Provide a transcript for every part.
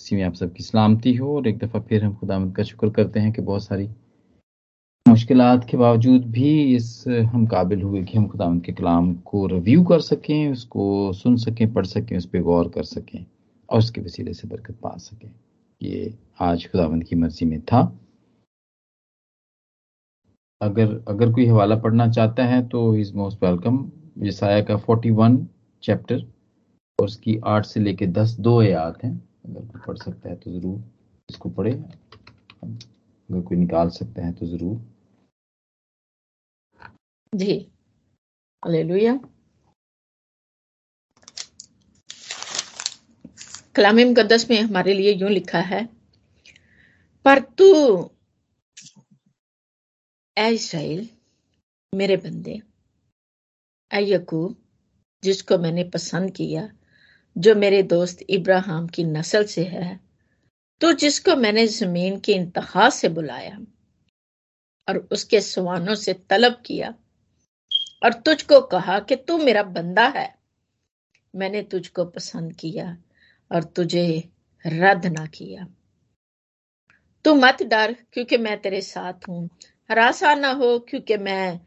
इसी में आप सबकी सलामती हो और एक दफ़ा फिर हम खुदा का शुक्र करते हैं कि बहुत सारी मुश्किल के बावजूद भी इस, हम काबिल हुए कि हम खुदा के कलाम को रिव्यू कर सकें, उसको सुन सकें, पढ़ सकें, उस पर गौर कर सकें और उसके वसीले से बरकत पा सकें। ये आज खुदावंद की मर्ज़ी में था। अगर अगर कोई हवाला पढ़ना चाहता है तो इज़ मोस्ट वेलकम यसाया का 41 चैप्टर और उसकी आठ से लेके दस दो याद हैं। अगर पढ़ सकता है तो ज़रूर इसको पढ़े। अगर कोई निकाल सकता है तो ज़रूर। जी। हालेलुया। कलाम मुकदस में हमारे लिए यूँ लिखा है, पर तू ए इसराइल, मेरे बंदे ए यकूब, जिसको मैंने पसंद किया जो मेरे दोस्त इब्राहिम की नस्ल से है तो जिसको मैंने ज़मीन की इंतहा से बुलाया और उसके सवानों से तलब किया और तुझको कहा कि तू मेरा बंदा है। मैंने तुझको पसंद किया और तुझे रद्द ना किया। तू मत डर क्योंकि मैं तेरे साथ हूँ। हरासा ना हो क्योंकि मैं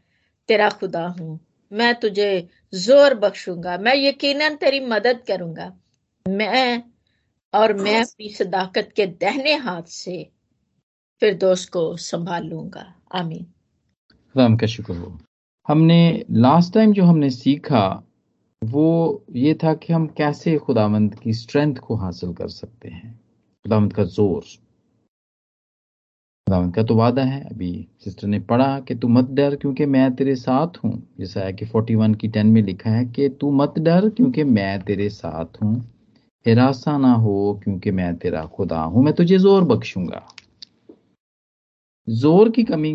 तेरा खुदा हूँ। मैं तुझे ज़ोर बख्शूँगा। मैं यकीनन तेरी मदद करूँगा। मैं और मैं अपनी सदाकत के दहने हाथ से फिर दोस्त को संभाल लूँगा। आमीन। खुदाम, का शुक्र हो। हमने लास्ट टाइम जो हमने सीखा, वो ये था कि हम कैसे खुदामंद की स्ट्रेंथ को हासिल कर सकते हैं। खुदामंद का ज़ोर। खुदावंत का तो वादा है? अभी सिस्टर ने पढ़ा कि तू मत डर क्योंकि मैं तेरे साथ हूँ। जैसा है कि 41 की 10 में लिखा है कि तू मत डर क्योंकि मैं तेरे साथ हूँ। हिरासा ना हो क्योंकि मैं तेरा खुदा हूँ। मैं तुझे ज़ोर बख्शूँगा। ज़ोर की कमी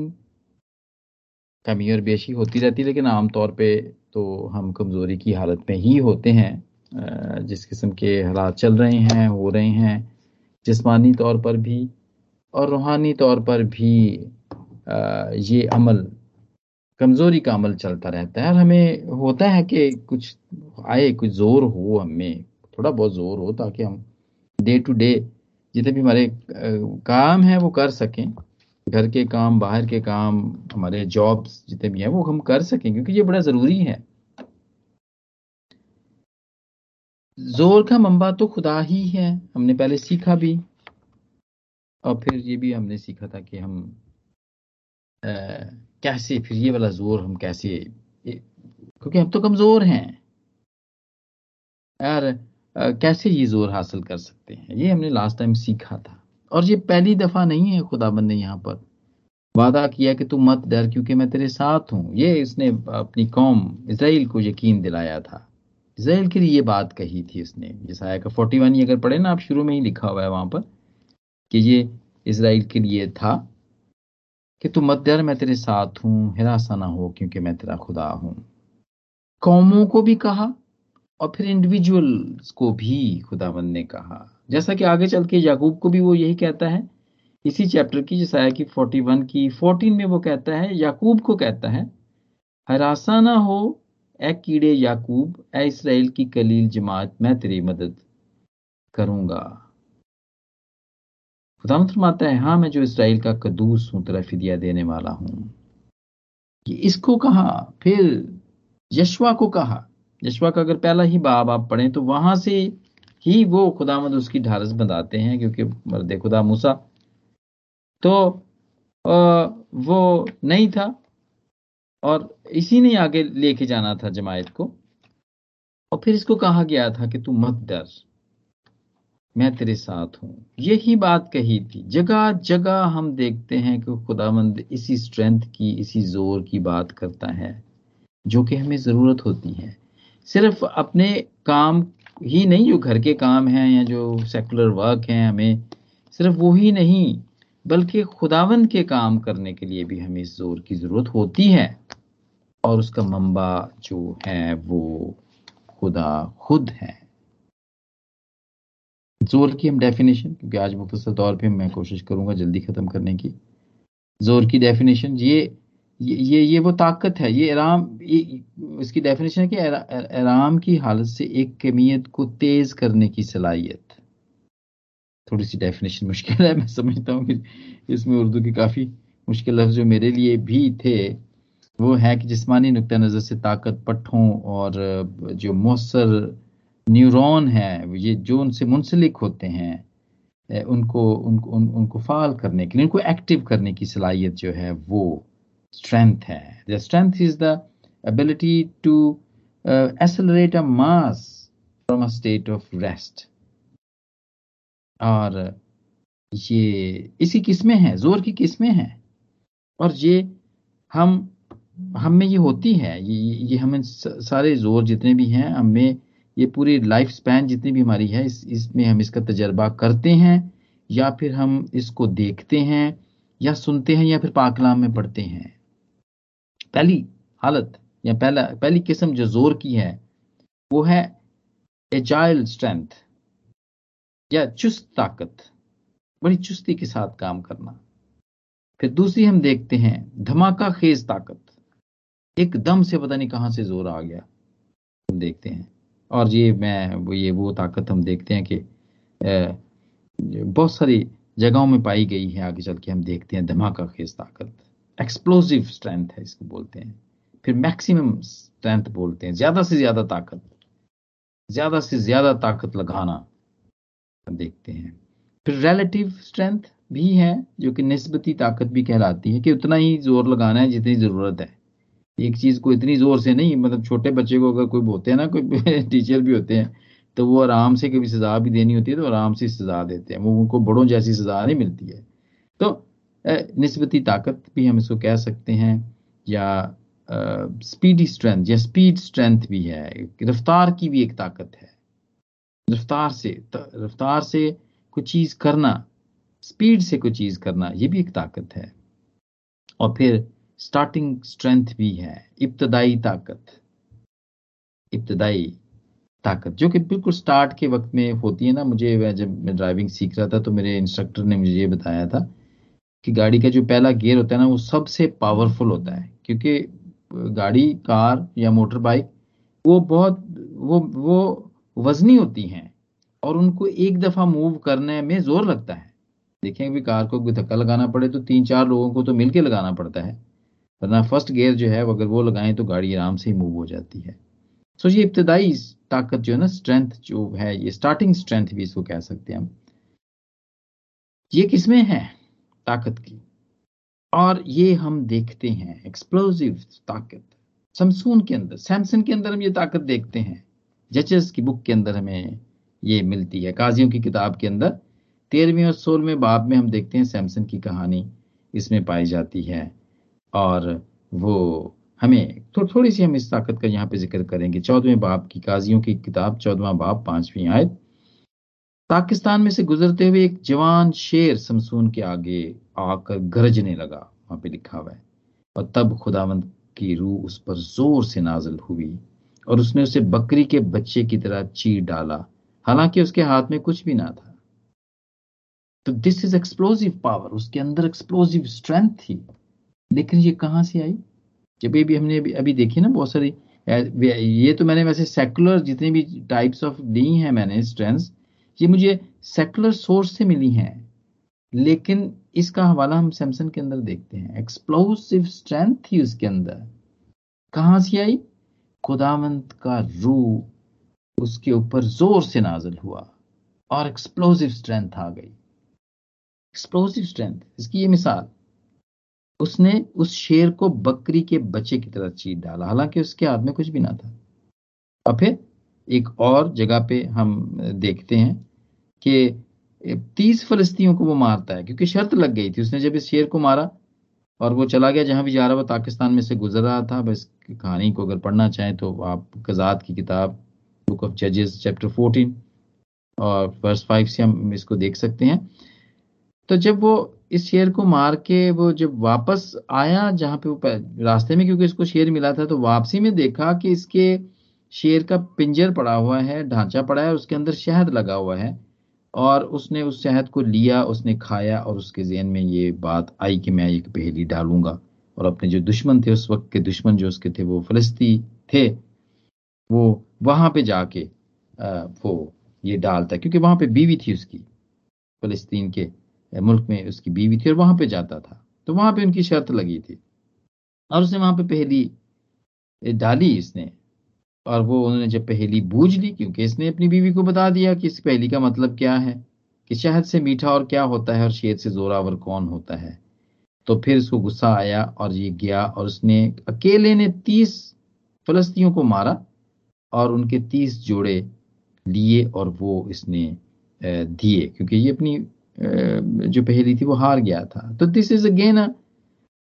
कमी और बेशी होती रहती है, लेकिन आमतौर पे तो हम कमज़ोरी की हालत में ही होते हैं। जिस किस्म के हालात चल रहे हैं, हो रहे हैं, जिसमानी तौर पर भी और रूहानी तौर पर भी ये अमल, कमज़ोरी का अमल चलता रहता है। और हमें होता है कि कुछ आए, कुछ ज़ोर हो हमें, थोड़ा बहुत ज़ोर हो ताकि हम डे टू डे जितने भी हमारे काम है वो कर सकें। घर के काम, बाहर के काम, हमारे जॉब्स जितने भी हैं वो हम कर सकें क्योंकि ये बड़ा ज़रूरी है। ज़ोर का मंबा तो खुदा ही है, हमने पहले सीखा भी। और फिर ये भी हमने सीखा था कि हम आ, कैसे फिर ये वाला ज़ोर हम कैसे क्योंकि हम तो कमज़ोर हैं। यार कैसे ये ज़ोर हासिल कर सकते हैं? ये हमने लास्ट टाइम सीखा था। और ये पहली दफ़ा नहीं है खुदाबंद ने यहाँ पर। वादा किया कि तू मत डर क्योंकि मैं तेरे साथ हूँ। ये इसने अपनी कौम इसराइल को यकीन दिलाया था। इसराइल के लिए ये बात कही थी इसने। जैसा आया का फोर्टी वन अगर पढ़े ना आप शुरू में ही लिखा हुआ है वहाँ पर। कि ये इसराइल के लिए था कि तू मत डर, मैं तेरे साथ हूँ हिरासा ना हो क्योंकि मैं तेरा खुदा हूँ। कौमों को भी कहा और फिर इंडिविजुअल्स को भी खुदाबंद ने कहा। जैसा कि आगे चल के याकूब को भी वो यही कहता है, इसी चैप्टर की जैसा की 41 की 14 में वो कहता है, याकूब को कहता है हरासा ना हो ए कीड़े याकूब ए इसराइल की कलील जमात, मैं तेरी मदद करूँगा। खुदाम फरमाता है हाँ मैं जो इसराइल का कदूस हूँ, तेरा फिदिया देने वाला हूँ। इसको कहा, फिर यशवा को कहा। यशवा का अगर पहला ही बाब आप पढ़ें तो वहाँ से ही वो खुदामद उसकी ढारस बंधाते हैं, क्योंकि मर्द खुदा मूसा। तो वो नहीं था, और इसी ने आगे लेके जाना था जमायत को। और फिर इसको कहा गया था कि तू मत डर। मैं तेरे साथ हूँ। यही बात कही थी। जगह जगह हम देखते हैं कि खुदामंद इसी स्ट्रेंथ की, इसी ज़ोर की बात करता है, जो कि हमें ज़रूरत होती है। सिर्फ़ अपने काम ही नहीं, जो घर के काम हैं या जो सेकुलर वर्क हैं हमें, सिर्फ़ वो ही नहीं, बल्कि खुदावंद के काम करने के लिए भी हमें इस ज़ोर की ज़रूरत होती है। और उसका मंबा जो है वो खुदा खुद है। ज़ोर की हम डेफिनेशन क्योंकि आज मुख्तर तौर पे मैं कोशिश करूँगा जल्दी खत्म करने की। ज़ोर की डेफिनेशन ये ये ये, ये वो ताकत है ये आराम इसकी डेफिनेशन है कि आराम की हालत से एक कमियत को तेज करने की सलाहियत। थोड़ी सी डेफिनेशन मुश्किल है मैं समझता हूँ कि इसमें उर्दू के काफ़ी मुश्किल लफ्ज जो मेरे लिए भी थे वो है कि जिसमानी नुक़ नज़र से ताकत पट्ठों और जो मौसर न्यूरॉन है ये जो उनसे मुंसलिक होते हैं उनको उनको उन, उनको फाल करने के लिए उनको एक्टिव करने की सलाहियत जो है वो स्ट्रेंथ है। The strength is the ability to accelerate a mass from a state of rest और ये इसी किस्में हैं? ज़ोर की किस्में हैं? और ये हम हम में ये होती है ये ये हमें सारे ज़ोर जितने भी हैं हमें ये पूरी लाइफ स्पैन जितनी भी हमारी है, इस, इसमें हम इसका तजर्बा करते हैं, या फिर हम इसको देखते हैं, या सुनते हैं, या फिर पाकलाम में पढ़ते हैं। पहली हालत, या पहला, पहली किस्म जो ज़ोर की है, वो है एजाइल स्ट्रेंथ या चुस्त ताकत, बड़ी चुस्ती के साथ काम करना। फिर दूसरी हम देखते हैं धमाका खेज ताकत। एकदम से पता नहीं कहाँ से ज़ोर आ गया। हम देखते हैं। और ये मैं ये वो ताकत हम देखते हैं कि बहुत सारी जगहों में पाई गई है, आगे चल के हम देखते हैं धमाका खेज ताकत। एक्सप्लोजिव स्ट्रेंथ है इसको बोलते हैं। फिर मैक्सिमम स्ट्रेंथ बोलते हैं। ज़्यादा से ज़्यादा ताकत। ज़्यादा से ज़्यादा ताकत लगाना देखते हैं। फिर रिलेटिव स्ट्रेंथ भी है, जो कि नस्बती ताकत भी कहलाती है कि उतना ही ज़ोर लगाना है जितनी ज़रूरत है। एक चीज़ को इतनी ज़ोर से नहीं मतलब छोटे बच्चे को अगर कोई होते हैं ना, कोई टीचर भी होते हैं तो वो आराम से कभी सजा भी देनी होती है तो आराम से सजा देते हैं। वो उनको बड़ों जैसी सजा नहीं मिलती है। तो निस्बती ताकत भी हम इसको कह सकते हैं, या स्पीडी स्ट्रेंथ या स्पीड स्ट्रेंथ भी है। रफ्तार की भी एक ताकत है। रफ्तार से रफ्तार से कुछ चीज़ करना स्पीड से कुछ चीज़ करना, ये भी एक ताकत है। और फिर स्टार्टिंग स्ट्रेंथ भी है, इब्तदाई ताकत इब्तदाई ताकत, जो कि बिल्कुल स्टार्ट के वक्त में होती है ना। मुझे जब मैं ड्राइविंग सीख रहा था तो मेरे इंस्ट्रक्टर ने मुझे ये बताया था कि गाड़ी का जो पहला गियर होता है ना, वो सबसे पावरफुल होता है। क्योंकि गाड़ी, कार या मोटर बाइक वो बहुत, वो वो वजनी होती हैं और उनको एक दफ़ा मूव करने में ज़ोर लगता है। देखें, अभी कार को धक्का लगाना पड़े तो तीन चार लोगों को तो मिलके लगाना पड़ता है। वरना फ़र्स्ट गियर जो है अगर वो लगाएँ तो गाड़ी आराम से ही मूव हो जाती है। सो ये इब्तदाई ताकत जो है ना स्ट्रेंथ जो है, ये स्टार्टिंग स्ट्रेंथ भी इसको कह सकते हैं हम। ये किसमें है? ताकत की। और ये हम देखते हैं एक्सप्लोजिव ताकत। समसून के अंदर सैमसन के अंदर हम ये ताकत देखते हैं। जचेस की बुक के अंदर हमें ये मिलती है। काजियों की किताब के अंदर, तेरहवीं और सोलहवें बाब में हम देखते हैं सैमसन की कहानी इसमें पाई जाती है। और वो हमें थो, थोड़ी सी हम इस ताकत का यहाँ पे ज़िक्र करेंगे। चौदहवें बाप की काजियों की किताब चौदवा बाप पांचवी आयत। पाकिस्तान में से गुजरते हुए एक जवान शेर समसून के आगे आकर गरजने लगा। वहाँ पे लिखा हुआ है और तब खुदावंत की रूह उस पर ज़ोर से नाजल हुई और उसने उसे बकरी के बच्चे की तरह चीर डाला। हालाँकि उसके हाथ में कुछ भी ना था। तो दिस इज़ एक्सप्लोजिव पावर उसके अंदर एक्सप्लोजिव स्ट्रेंथ थी। लेकिन ये कहाँ से आई? जब ये भी हमने अभी, अभी देखी ना बहुत सारी ये तो मैंने वैसे सेकुलर जितने भी टाइप्स ऑफ़ दी हैं मैंने स्ट्रेंथ ये मुझे सेकुलर सोर्स से मिली हैं। लेकिन इसका हवाला हम सैमसन के अंदर देखते हैं। एक्सप्लोसिव स्ट्रेंथ थी उसके अंदर। कहाँ से आई? खुदावंत का रू उसके ऊपर ज़ोर से नाजल हुआ और एक्सप्लोसिव स्ट्रेंथ आ गई। एक्सप्लोसिव स्ट्रेंथ इसकी ये मिसाल। उसने उस शेर को बकरी के बच्चे की तरह चीर डाला। हालाँकि उसके हाथ में कुछ भी ना था। और फिर एक और जगह पे हम देखते हैं कि तीस फलस्तियों को वो मारता है, क्योंकि शर्त लग गई थी। उसने जब इस शेर को मारा और वो चला गया जहाँ भी जा रहा, वो पाकिस्तान में से गुजर रहा था, बस कहानी को अगर पढ़ना चाहें तो आप कजात की किताब बुक ऑफ़ जजेस चैप्टर फोर्टीन और फ़र्स्ट फाइव से हम इसको देख सकते हैं। तो जब वो इस शेर को मार के वो जब वापस आया जहाँ पे वो रास्ते में, क्योंकि इसको शेर मिला था तो वापसी में देखा कि इसके शेर का पिंजर पड़ा हुआ है, ढांचा पड़ा है उसके अंदर शहद लगा हुआ है। और उसने उस शहद को लिया, उसने खाया, और उसके जेन में ये बात आई कि मैं एक पहेली डालूँगा। और अपने जो दुश्मन थे, उस वक्त के दुश्मन जो उसके थे, वो फलस्ती थे, वो वहाँ पे जाके वो ये डालता, क्योंकि वहाँ पे बीवी थी उसकी, फलस्तीन के। मुल्क में उसकी बीवी थी और वहाँ पे जाता था। तो वहाँ पे उनकी शर्त लगी थी। और उसने वहाँ पे पहली डाली इसने। और वो उन्होंने जब पहली बूझ ली, क्योंकि इसने अपनी बीवी को बता दिया कि इस पहली का मतलब क्या है, कि शहद से मीठा और क्या होता है और शेर से जोरावर कौन होता है। तो फिर उसको गुस्सा आया और ये गया और उसने अकेले ने तीस फलस्तियों को मारा और उनके तीस जोड़े लिए और वो इसने दिए। क्योंकि ये अपनी जो पहली थी, वो हार गया था। तो दिस इज़ अगेन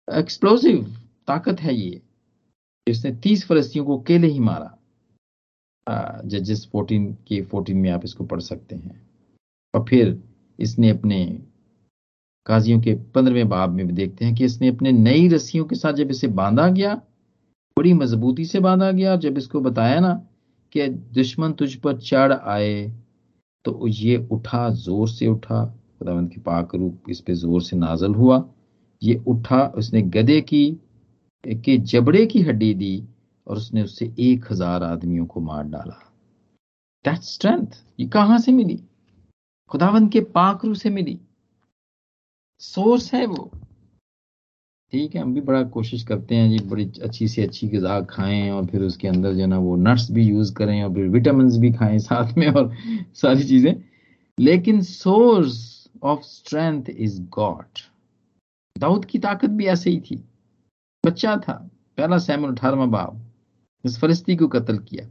एक्सप्लोसिव ताकत है ये इसने तीस फलस्तियों को अकेले ही मारा। जजेस फोर्टीन के फोर्टीन में आप इसको पढ़ सकते हैं। और फिर इसने अपने काजियों के पंद्रहवें बाब में भी देखते हैं कि इसने अपने नई रस्सियों के साथ जब इसे बांधा गया, बड़ी मजबूती से बांधा गया, और जब इसको बताया ना कि दुश्मन तुझ पर चढ़ आए तो ये उठा, ज़ोर से उठा। खुदावंत की पाक रूप इस पे ज़ोर से नाजल हुआ। ये उठा, उसने गधे की, के जबड़े की हड्डी दी और उसने उससे एक हज़ार आदमियों को मार डाला। दैट स्ट्रेंथ ये कहाँ से मिली? खुदावंत के पाक रू से मिली। सोर्स है वो। ठीक है, हम भी बड़ा कोशिश करते हैं जी, बड़ी अच्छी से अच्छी गजा खाएँ और फिर उसके अंदर जो ना वो नट्स भी यूज़ करें और फिर विटामिन भी खाएँ साथ में और सारी चीज़ें। लेकिन source of strength is God Dawood की ताकत भी ऐसे ही थी। बच्चा था पहला सैमुल अठारवा बाब। इस फरिश्ती को कत्ल किया।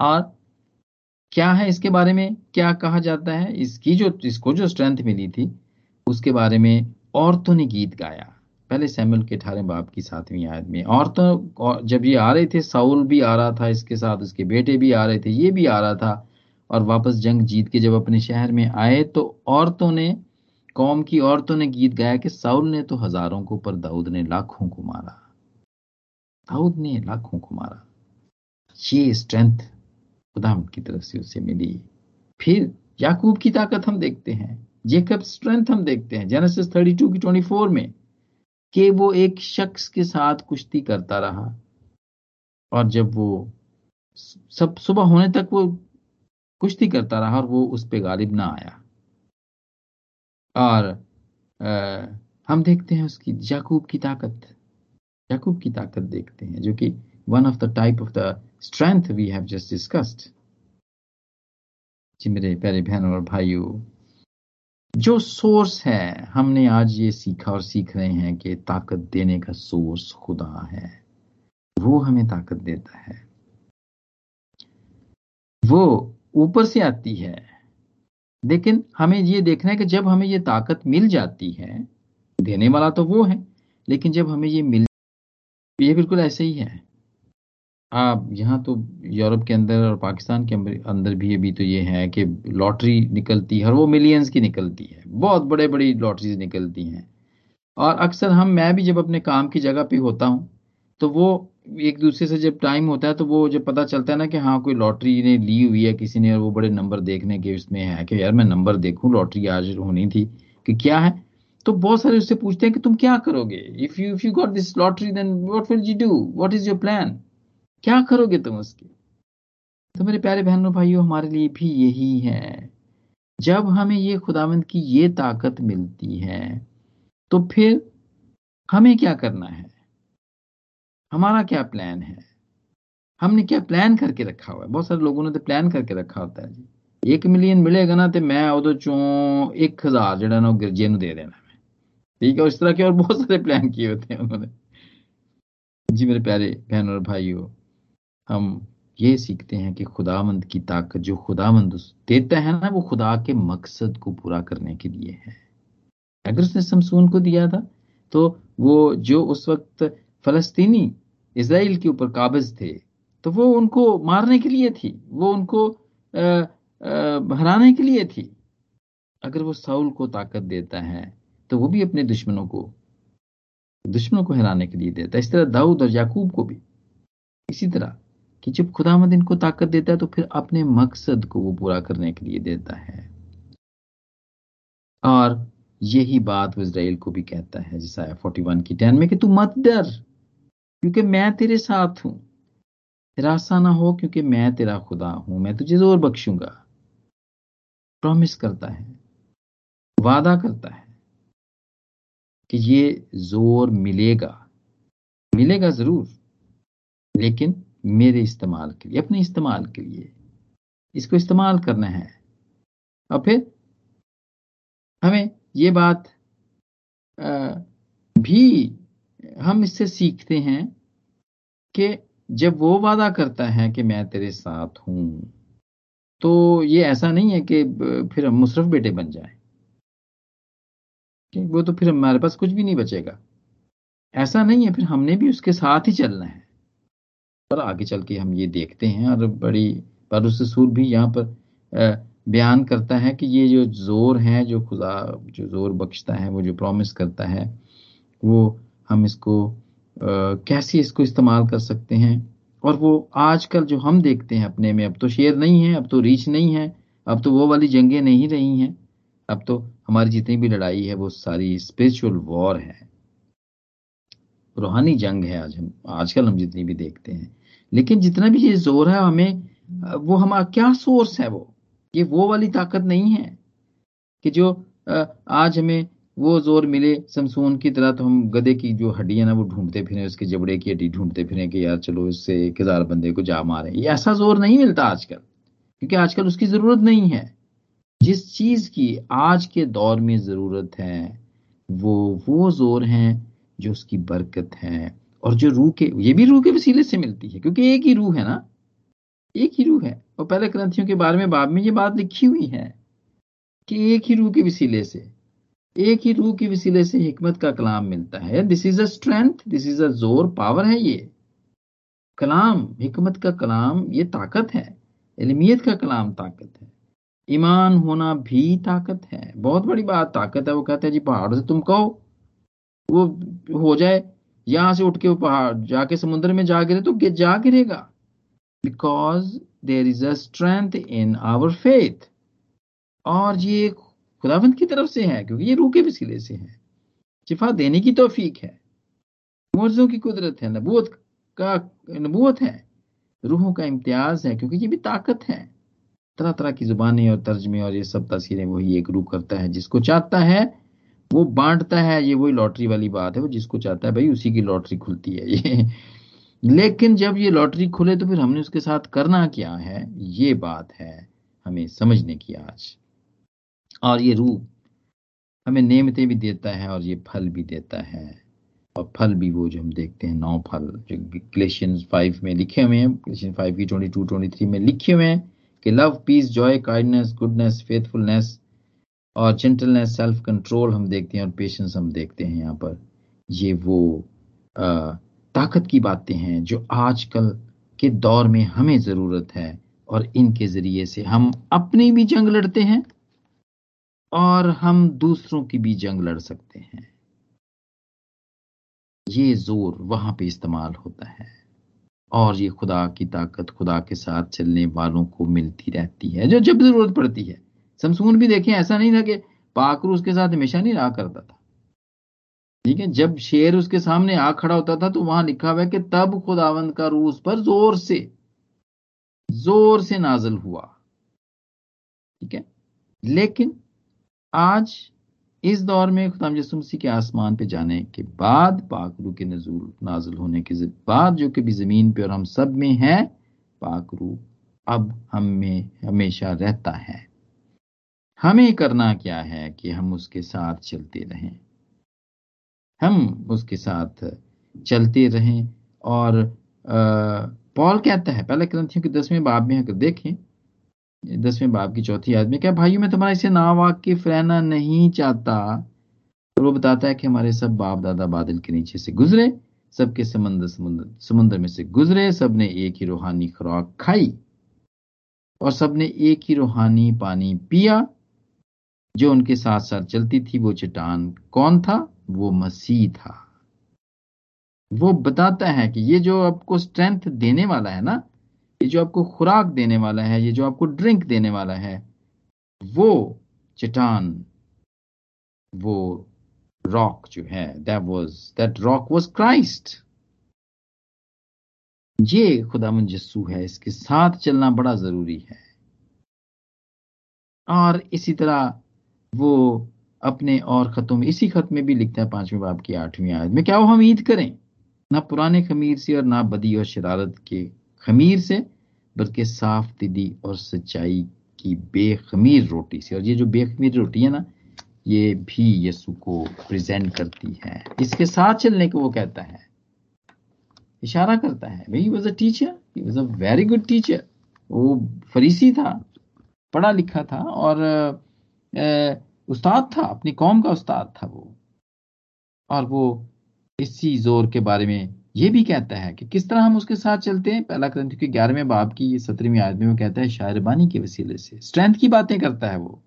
और क्या है इसके बारे में? क्या कहा जाता है? इसकी जो, इसको जो स्ट्रेंथ मिली थी, उसके बारे में औरतों ने गीत गाया। पहले सैमुल के अठारह बाप की सातवीं आयत में, औरतों जब ये आ रहे थे, साउल भी आ रहा था इसके साथ, उसके बेटे भी आ रहे थे, ये भी आ रहा था और वापस जंग जीत के जब अपने शहर में आए तो औरतों ने, कौम की औरतों ने गीत गाया कि साउल ने तो हज़ारों को, पर दाऊद ने लाखों को मारा। दाऊद ने लाखों को मारा। ये स्ट्रेंथ खुदाम की तरफ़ से उसे मिली। फिर याकूब की ताकत हम देखते हैं। जेकब स्ट्रेंथ हम देखते हैं। जेनेसिस 32 की 24 में कि वो एक शख्स के साथ कुश्ती करता रहा। और जब वो सब सुबह होने तक वो कुश्ती करता रहा और वो उस पर गालिब ना आया। और आ, हम देखते हैं उसकी याकूब की ताकत। याकूब की ताकत देखते हैं जो कि one of the type of the strength we have just discussed जी मेरे प्यारे बहनों और भाइयों जो सोर्स है हमने आज ये सीखा और सीख रहे हैं कि ताकत देने का सोर्स खुदा है। वो हमें ताकत देता है। वो ऊपर से आती है। लेकिन हमें ये देखना है कि जब हमें ये ताकत मिल जाती है, देने वाला तो वो है, लेकिन जब हमें ये मिल ये बिल्कुल ऐसे ही है। आप यहाँ तो यूरोप के अंदर और पाकिस्तान के अंदर भी अभी तो ये है कि लॉटरी निकलती है और वो मिलियंस की निकलती है। बहुत बड़े बड़ी लॉटरीज निकलती हैं। और अक्सर हम, मैं भी जब अपने काम की जगह पे होता हूँ तो वो एक दूसरे से जब टाइम होता है तो वो जब पता चलता है ना कि हाँ कोई लॉटरी ने ली हुई है किसी ने, और वो बड़े नंबर देखने के उसमें है कि यार, मैं नंबर देखूँ लॉटरी आज होनी थी कि क्या है? तो बहुत सारे उससे पूछते हैं कि तुम क्या करोगे? If you if you got this lottery then what will you do what is your plan क्या करोगे तुम उसके? तो मेरे प्यारे बहनों, भाइयों, हमारे लिए भी यही है। जब हमें ये खुदावंद की ये ताकत मिलती है तो फिर हमें क्या करना है? हमारा क्या प्लान है हमने क्या प्लान करके रखा हुआ है बहुत सारे लोगों ने तो प्लान करके रखा होता है जी एक मिलियन मिलेगा ना तो मैं ਉਹਦੇ चो एक हजार जरा ना गिरजे दे देना मैं ठीक है इस तरह के और बहुत सारे प्लान किए होते हैं उन्होंने जी मेरे प्यारे बहन और भाइयों हम ये सीखते हैं कि खुदामंद की ताकत जो खुदामंद देता है ना वो खुदा के मकसद को पूरा करने के लिए है अगर उसने समसून को दिया था तो वो जो उस वक्त फलस्तीनी इसराइल के ऊपर काबिज थे तो वो उनको मारने के लिए थी, वो उनको हराने के लिए थी। अगर वो साउल को ताकत देता है तो वो भी अपने दुश्मनों को दुश्मनों को हराने के लिए देता है। इस तरह दाऊद और याकूब को भी। इसी तरह कि जब खुदामद इनको ताकत देता है तो फिर अपने मकसद को वो पूरा करने के लिए देता है। और यही बात वो इसराइल को भी कहता है, जैसा फोर्टी वन की टेन में कि तू मत डर। क्योंकि मैं तेरे साथ हूँ। निराशा ना हो क्योंकि मैं तेरा खुदा हूँ। मैं तुझे ज़ोर बख्शूँगा। प्रॉमिस करता है। वादा करता है कि ये ज़ोर मिलेगा। मिलेगा ज़रूर, लेकिन मेरे इस्तेमाल के लिए, अपने इस्तेमाल के लिए। इसको इस्तेमाल करना है। और फिर हमें ये बात भी हम इससे सीखते हैं कि जब वो वादा करता है कि मैं तेरे साथ हूँ तो ये ऐसा नहीं है कि फिर हम मुशरफ बेटे बन जाए। वो तो फिर हमारे पास कुछ भी नहीं बचेगा। ऐसा नहीं है, फिर हमने भी उसके साथ ही चलना है। पर आगे चल के हम ये देखते हैं, और बड़ी पर भी यहाँ पर बयान करता है कि ये जो ज़ोर है, जो खुदा, जो ज़ोर बख्शता है, वो जो प्रॉमिस करता है, वो हम इसको कैसे इसको इस्तेमाल कर सकते हैं? और वो आजकल जो हम देखते हैं अपने में, अब तो शेर नहीं है, अब तो रीच नहीं है, अब तो वो वाली जंगें नहीं रही हैं, अब तो हमारी जितनी भी लड़ाई है वो सारी स्पिरिचुअल वॉर है। रूहानी जंग है आज हम, आजकल हम जितनी भी देखते हैं। लेकिन जितना भी ये ज़ोर है हमें, वो हमारा क्या सोर्स है वो? ये वो वाली ताकत नहीं है कि जो आज हमें वो ज़ोर मिले समसून की तरह तो हम गधे की जो हड्डी है ना वो ढूंढते फिरे, उसके जबड़े की हड्डी ढूंढते फिरे कि यार चलो इससे एक हज़ार बंदे को जा मारे। ये ऐसा ज़ोर नहीं मिलता आजकल, क्योंकि आजकल उसकी ज़रूरत नहीं है। जिस चीज़ की आज के दौर में ज़रूरत है, वो वो ज़ोर है जो उसकी बरकत है। और जो रूह के, ये भी रूह के वसीले से मिलती है, क्योंकि एक ही रूह है ना, एक ही रूह है। और पहले ग्रंथियों के बारे में बाब में ये बात लिखी हुई है कि एक ही रूह के वसीले से एक ही रूह के वसीले से हिकमत का कलाम मिलता है। This is a strength this is a ज़ोर पावर है ये। कलाम, हिकमत का कलाम, ये ताकत है। इलमियत का कलाम ताकत है। ईमान होना भी ताकत है। बहुत बड़ी बात ताकत है। वो कहते हैं, जी, पहाड़ से तुम कहो। वो हो जाए, यहाँ से उठ के वो पहाड़, जाके समुद्र में जा गिरे तो जा गिरेगा। Because there is a strength in our faith और ये खुदावंत की तरफ़ से है, क्योंकि ये रूह के वसीले से है। शिफा देने की तोफीक है। मुर्जों की कुदरत है नबूत का नबूत है। रूहों का इम्तियाज़ है, क्योंकि ये भी ताकत है। तरह तरह की जुबानें और तर्जमे और ये सब तस्वीरें, वही एक रूह करता है, जिसको चाहता है, वो बांटता है, ये वही लॉटरी वाली बात है, वो जिसको चाहता है, भाई उसी की लॉटरी खुलती है, ये। लेकिन जब ये लॉटरी खुले तो फिर हमने उसके साथ करना क्या है? ये बात है हमें समझने की आज। और ये रूप हमें नेमतें भी देता है और ये फल भी देता है। और फल भी वो जो हम देखते हैं नौ फल जो ग्लेशियन फाइव में लिखे हुए हैं। ग्लेशियन फाइव की ट्वेंटी टू ट्वेंटी थ्री में लिखे हुए हैं कि love peace joy kindness goodness faithfulness और जेंटलनेस सेल्फ कंट्रोल हम देखते हैं और पेशेंस हम देखते हैं यहाँ पर। ये वो आ, ताकत की बातें हैं जो आजकल के दौर में हमें ज़रूरत है और इनके ज़रिए से हम अपनी भी जंग लड़ते हैं। और हम दूसरों की भी जंग लड़ सकते हैं। ये ज़ोर वहाँ पे इस्तेमाल होता है और ये खुदा की ताकत, खुदा के साथ चलने वालों को मिलती रहती है, जो जब ज़रूरत पड़ती है। समसून भी देखें, ऐसा नहीं था कि पाकरू उसके साथ हमेशा नहीं रहा करता था। ठीक है, जब शेर उसके सामने आ खड़ा होता था तो वहाँ लिखा हुआ है कि तब खुदावंद का रूस पर ज़ोर से ज़ोर से नाजल हुआ। ठीक है, लेकिन आज इस दौर में खुदाम यसुमसी के आसमान पे जाने के बाद पाकरू के नजूल, नाजुल होने के बाद जो कि भी ज़मीन पे और हम सब में है पाकरू अब हम में हमेशा रहता है। हमें करना क्या है कि हम उसके साथ चलते रहें? हम उसके साथ चलते रहें और पॉल कहता है, पहले ग्रंथियों के दसवें बाब में अगर देखें दसवें बाप की चौथी याद में क्या भाइयों, मैं तुम्हारा इसे ना वाकिफ रहना नहीं चाहता। और वो बताता है कि हमारे सब बाप दादा बादल के नीचे से गुजरे, सबके समंदर समुद्र समुद्र में से गुजरे, सबने एक ही रूहानी खुराक खाई और सबने एक ही रूहानी पानी पिया। जो उनके साथ साथ चलती थी, वो चट्टान कौन था? वो मसीह था। वो बताता है कि ये जो आपको स्ट्रेंथ देने वाला है ना ये जो आपको खुराक देने वाला है, ये जो आपको ड्रिंक देने वाला है, वो चटान वो रॉक जो है that was that rock was Christ ये खुदा यस्सु है, इसके साथ चलना बड़ा ज़रूरी है। और इसी तरह वो अपने और खतों में, इसी खत में भी लिखता है पाँचवें बाप की आठवीं आयत में, क्या वो हम ईद करें? ना पुराने खमीर से और ना बदी और शरारत के खमीर से, बल्कि साफ़ दिली और सच्चाई की बेखमीर रोटी से। और ये जो बेखमीर रोटी है ना, ये भी यसु को प्रेजेंट करती है। इसके साथ चलने को वो कहता है, इशारा करता है भाई was a teacher he was a very good teacher वो फरीसी था, पढ़ा लिखा था और उस्ताद था, अपनी कौम का उस्ताद था वो। और वो इसी ज़ोर के बारे में ये भी कहता है कि किस तरह हम उसके साथ चलते हैं? पहला ग्रंथ के ग्यारहवें बाब की सत्रहवीं आदमी में कहता है शायरबानी के वसीले से। स्ट्रेंथ की बातें करता है वो।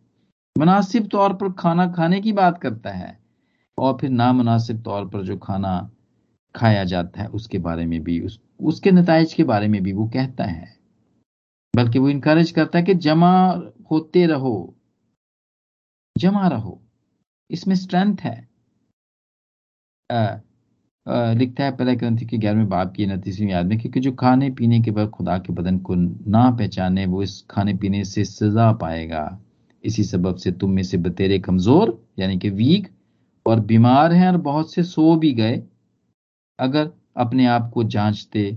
मुनासिब तौर पर खाना खाने की बात करता है और फिर नामनासिब तौर पर जो खाना खाया जाता है उसके बारे में भी उस, उसके नतज के बारे में भी वो कहता है। बल्कि वो इनकरेज करता है कि जमा होते रहो। जमा रहो। इसमें स्ट्रेंथ है। आ, लिखता है पहले ग्रंथि के ग्यारहवें बाप की नतीसवीं याद में, क्योंकि जो खाने पीने के बाद खुदा के बदन को ना पहचाने, वो इस खाने पीने से सजा पाएगा। इसी सबब से तुम में से बतेरे कमज़ोर, यानी कि वीक और बीमार हैं और बहुत से सो भी गए, अगर अपने आप को जांचते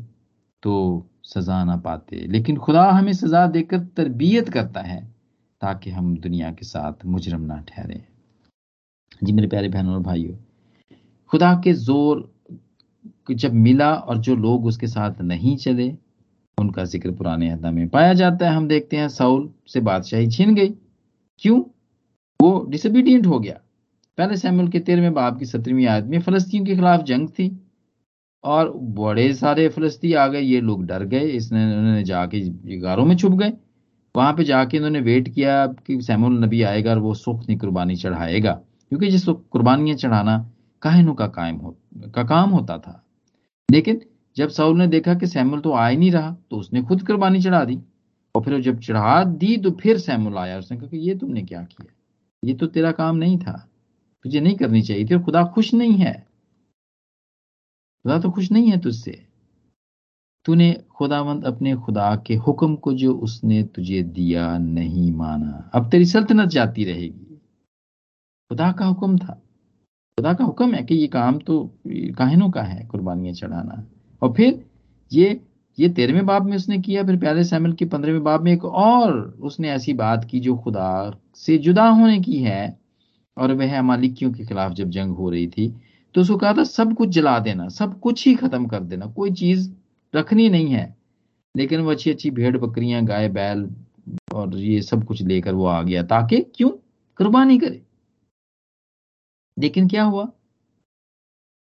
तो सजा ना पाते। लेकिन खुदा हमें सजा देकर तरबियत करता है, ताकि हम दुनिया के साथ मुजरम ना ठहरे। जी मेरे प्यारे बहनों और भाइयों, खुदा के ज़ोर जब मिला और जो लोग उसके साथ नहीं चले, उनका ज़िक्र पुराने हदा में पाया जाता है। हम देखते हैं साउल से बादशाही छीन गई। क्यों? वो डिसबीडियंट हो गया। पहले सैमुल के तेरहवें बाप की सत्रहवीं आयत में फलस्तियों के खिलाफ जंग थी और बड़े सारे फलस्ती आ गए। ये लोग डर गए, इसने उन्होंने जाके गारों में छुप गए। वहाँ पे जाके इन्होंने वेट किया कि सैमुल नबी आएगा और वो सुख नहीं कुर्बानी चढ़ाएगा। क्योंकि जिस कुर्बानियाँ चढ़ाना काहिनों का कायम हो, का काम होता था। लेकिन जब साउल ने देखा कि सैमुल तो आ ही नहीं रहा तो उसने खुद कुर्बानी चढ़ा दी। और फिर जब चढ़ा दी तो फिर सैमुल आया उसने कहा कि ये तुमने क्या किया? ये तो तेरा काम नहीं था। तुझे नहीं करनी चाहिए थी और खुदा खुश नहीं है। खुदा तो खुश नहीं है तुझसे। तूने खुदावंद अपने खुदा के हुक्म को जो उसने तुझे दिया नहीं माना। अब तेरी सल्तनत जाती रहेगी। खुदा का हुक्म था। खुदा का हुक्म है कि ये काम तो काहिनों का है, कुर्बानियाँ चढ़ाना। और फिर ये ये तेरहवें बाब में उसने किया, फिर प्यारे सैमल के पंद्रहवें बाब में एक और उसने ऐसी बात की जो खुदा से जुदा होने की है, और वह मालिकियों के खिलाफ जब जंग हो रही थी तो उसको कहा था, सब कुछ जला देना, सब कुछ ही खत्म कर देना, कोई चीज़ रखनी नहीं है। लेकिन वो अच्छी अच्छी भेड़ बकरियाँ, गाय, बैल और ये सब कुछ लेकर वो आ गया, ताकि क्यों? कुर्बानी करे। लेकिन क्या हुआ?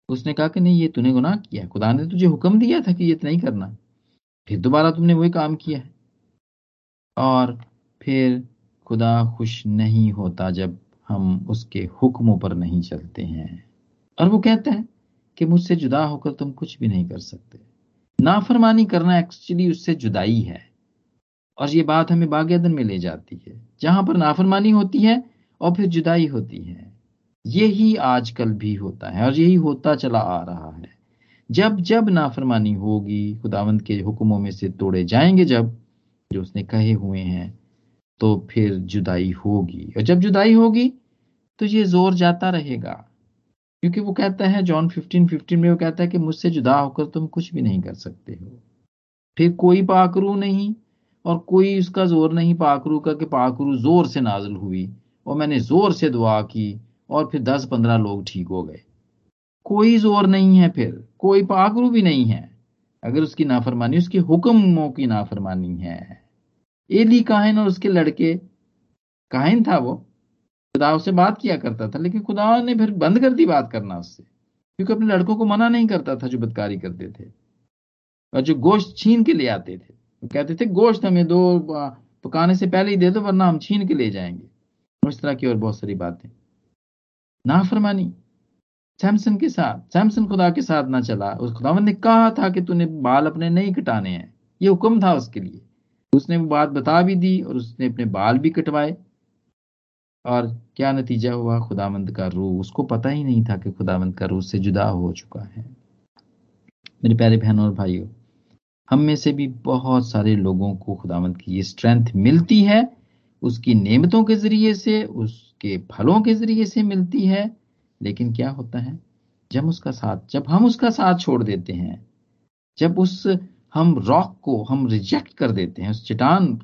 उसने कहा कि नहीं, ये तूने गुनाह किया खुदा ने तुझे हुक्म दिया था कि ये नहीं करना। फिर दोबारा तुमने वही काम किया है। और फिर खुदा खुश नहीं होता जब हम उसके हुक्मों पर नहीं चलते हैं। और वो कहता है कि मुझसे जुदा होकर तुम कुछ भी नहीं कर सकते। नाफरमानी करना एक्चुअली उससे जुदाई है। और ये बात हमें बाग्यदन में ले जाती है, जहाँ पर नाफरमानी होती है और फिर जुदाई होती है। यही आजकल भी होता है और यही होता चला आ रहा है। जब जब नाफरमानी होगी, खुदावंत के हुक्मों में से तोड़े जाएँगे जब, जो उसने कहे हुए हैं तो फिर जुदाई होगी। और जब जुदाई होगी तो ये ज़ोर जाता रहेगा। क्योंकि वो कहता है, जॉन 15 15 में वो कहता है कि मुझसे जुदा होकर तुम कुछ भी नहीं कर सकते हो। फिर कोई पाकरू नहीं, और कोई उसका ज़ोर नहीं पाकरू का कि पाकरू ज़ोर से नाजल हुई। और मैंने ज़ोर से दुआ की और फिर दस पंद्रह लोग ठीक हो गए। कोई ज़ोर नहीं है फिर, कोई पाकरू भी नहीं है। अगर उसकी नाफरमानी, उसके हुक्मों की नाफरमानी है। एली काहिन और उसके लड़के, काहिन था वो, खुदा उससे बात किया करता था, लेकिन खुदा ने फिर बंद कर दी बात करना उससे, क्योंकि अपने लड़कों को मना नहीं करता था जो बदकारी करते थे, और जो गोश्त छीन के ले आते थे। वो कहते थे, गोश्त हमें दो पकाने से पहले ही दे दो, वरना हम छीन के ले जाएँगे। उस तरह की और बहुत सारी बातें। नाफरमानी। सैमसन के साथ, सैमसन खुदा के साथ ना चला। उस खुदावन ने कहा था कि तूने बाल अपने नहीं कटाने हैं। ये हुक्म था उसके लिए। उसने वो बात बता भी दी और उसने अपने बाल भी कटवाए। और क्या नतीजा हुआ? खुदावंद का रूह। उसको पता ही नहीं था कि खुदावंद का रूह से जुदा हो चुका है। मेरे प्यारे बहनों और भाइयों, हम में से भी बहुत सारे लोगों को खुदावंद की ये स्ट्रेंथ मिलती है। उसकी नेमतों के ज़रिए से, उस उसके फलों के ज़रिए से मिलती है, लेकिन क्या होता है? जब उसका साथ, जब हम उसका साथ छोड़ देते हैं, जब उस हम रॉक को हम रिजेक्ट कर देते हैं, उस चट्टान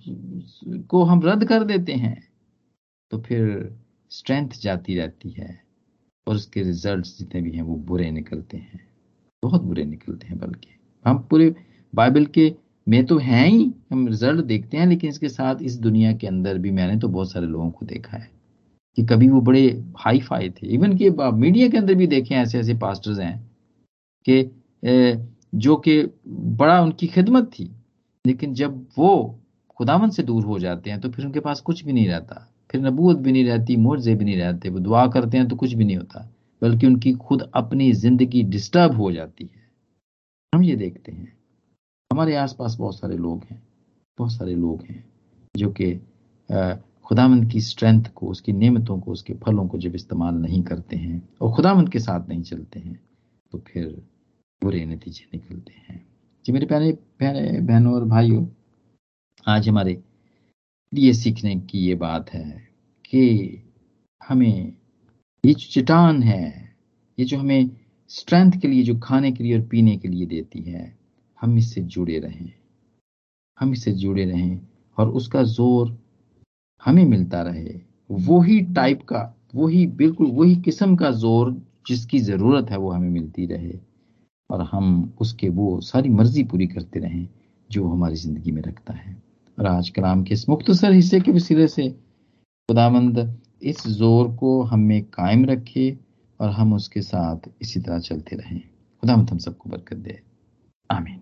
को हम रद्द कर देते हैं तो फिर स्ट्रेंथ जाती रहती है और उसके रिजल्ट्स जितने भी हैं वो बुरे निकलते हैं। बहुत बुरे निकलते हैं बल्कि। हम पूरे बाइबल के में तो हैं ही, हम रिज़ल्ट देखते हैं, लेकिन इसके साथ इस दुनिया के अंदर भी मैंने तो बहुत सारे लोगों को देखा है। कि कभी वो बड़े हाई फाई थे। इवन कि मीडिया के अंदर भी देखे ऐसे ऐसे पास्टर्स हैं कि जो कि बड़ा उनकी खिदमत थी, लेकिन जब वो खुदावन से दूर हो जाते हैं तो फिर उनके पास कुछ भी नहीं रहता। फिर नबूत भी नहीं रहती मोर्जे भी नहीं रहते, वो दुआ करते हैं तो कुछ भी नहीं होता, बल्कि उनकी खुद अपनी ज़िंदगी डिस्टर्ब हो जाती है। हम ये देखते हैं, हमारे आसपास बहुत सारे लोग हैं, बहुत सारे लोग हैं, जो कि खुदामंद की स्ट्रेंथ को, उसकी नियमतों को, उसके फलों को जब इस्तेमाल नहीं करते हैं और खुदामंद के साथ नहीं चलते हैं तो फिर बुरे नतीजे निकलते हैं। जी मेरे प्यारे प्यारे बहनों और भाइयों, आज हमारे लिए सीखने की ये बात है कि हमें ये जो चट्टान है, ये जो हमें स्ट्रेंथ के लिए, जो खाने के लिए और पीने के लिए देती है, हम इससे जुड़े रहें। हम इससे जुड़े रहें और उसका ज़ोर हमें मिलता रहे। वही टाइप का, वही बिल्कुल वही किस्म का ज़ोर जिसकी ज़रूरत है वो हमें मिलती रहे और हम उसके वो सारी मर्ज़ी पूरी करते रहें जो हमारी ज़िंदगी में रखता है। और आज कलाम के इस मुख्तसर हिस्से के वसीले से खुदामंद इस ज़ोर को हमें कायम रखे और हम उसके साथ इसी तरह चलते रहें। खुदामंद हम सबको बरकत दे। आमीन।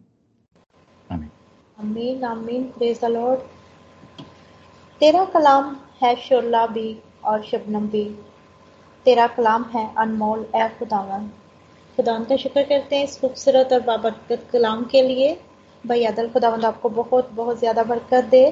आमीन। आमीन आमीन। Praise the Lord. तेरा कलाम है शुरला भी और शबनम भी। तेरा कलाम है अनमोल, ए खुदावन। खुदावन का शुक्र करते हैं इस खूबसूरत और बाबरकत कलाम के लिए। भाई अदल खुदावंद आपको बहुत बहुत ज़्यादा बरकत दे।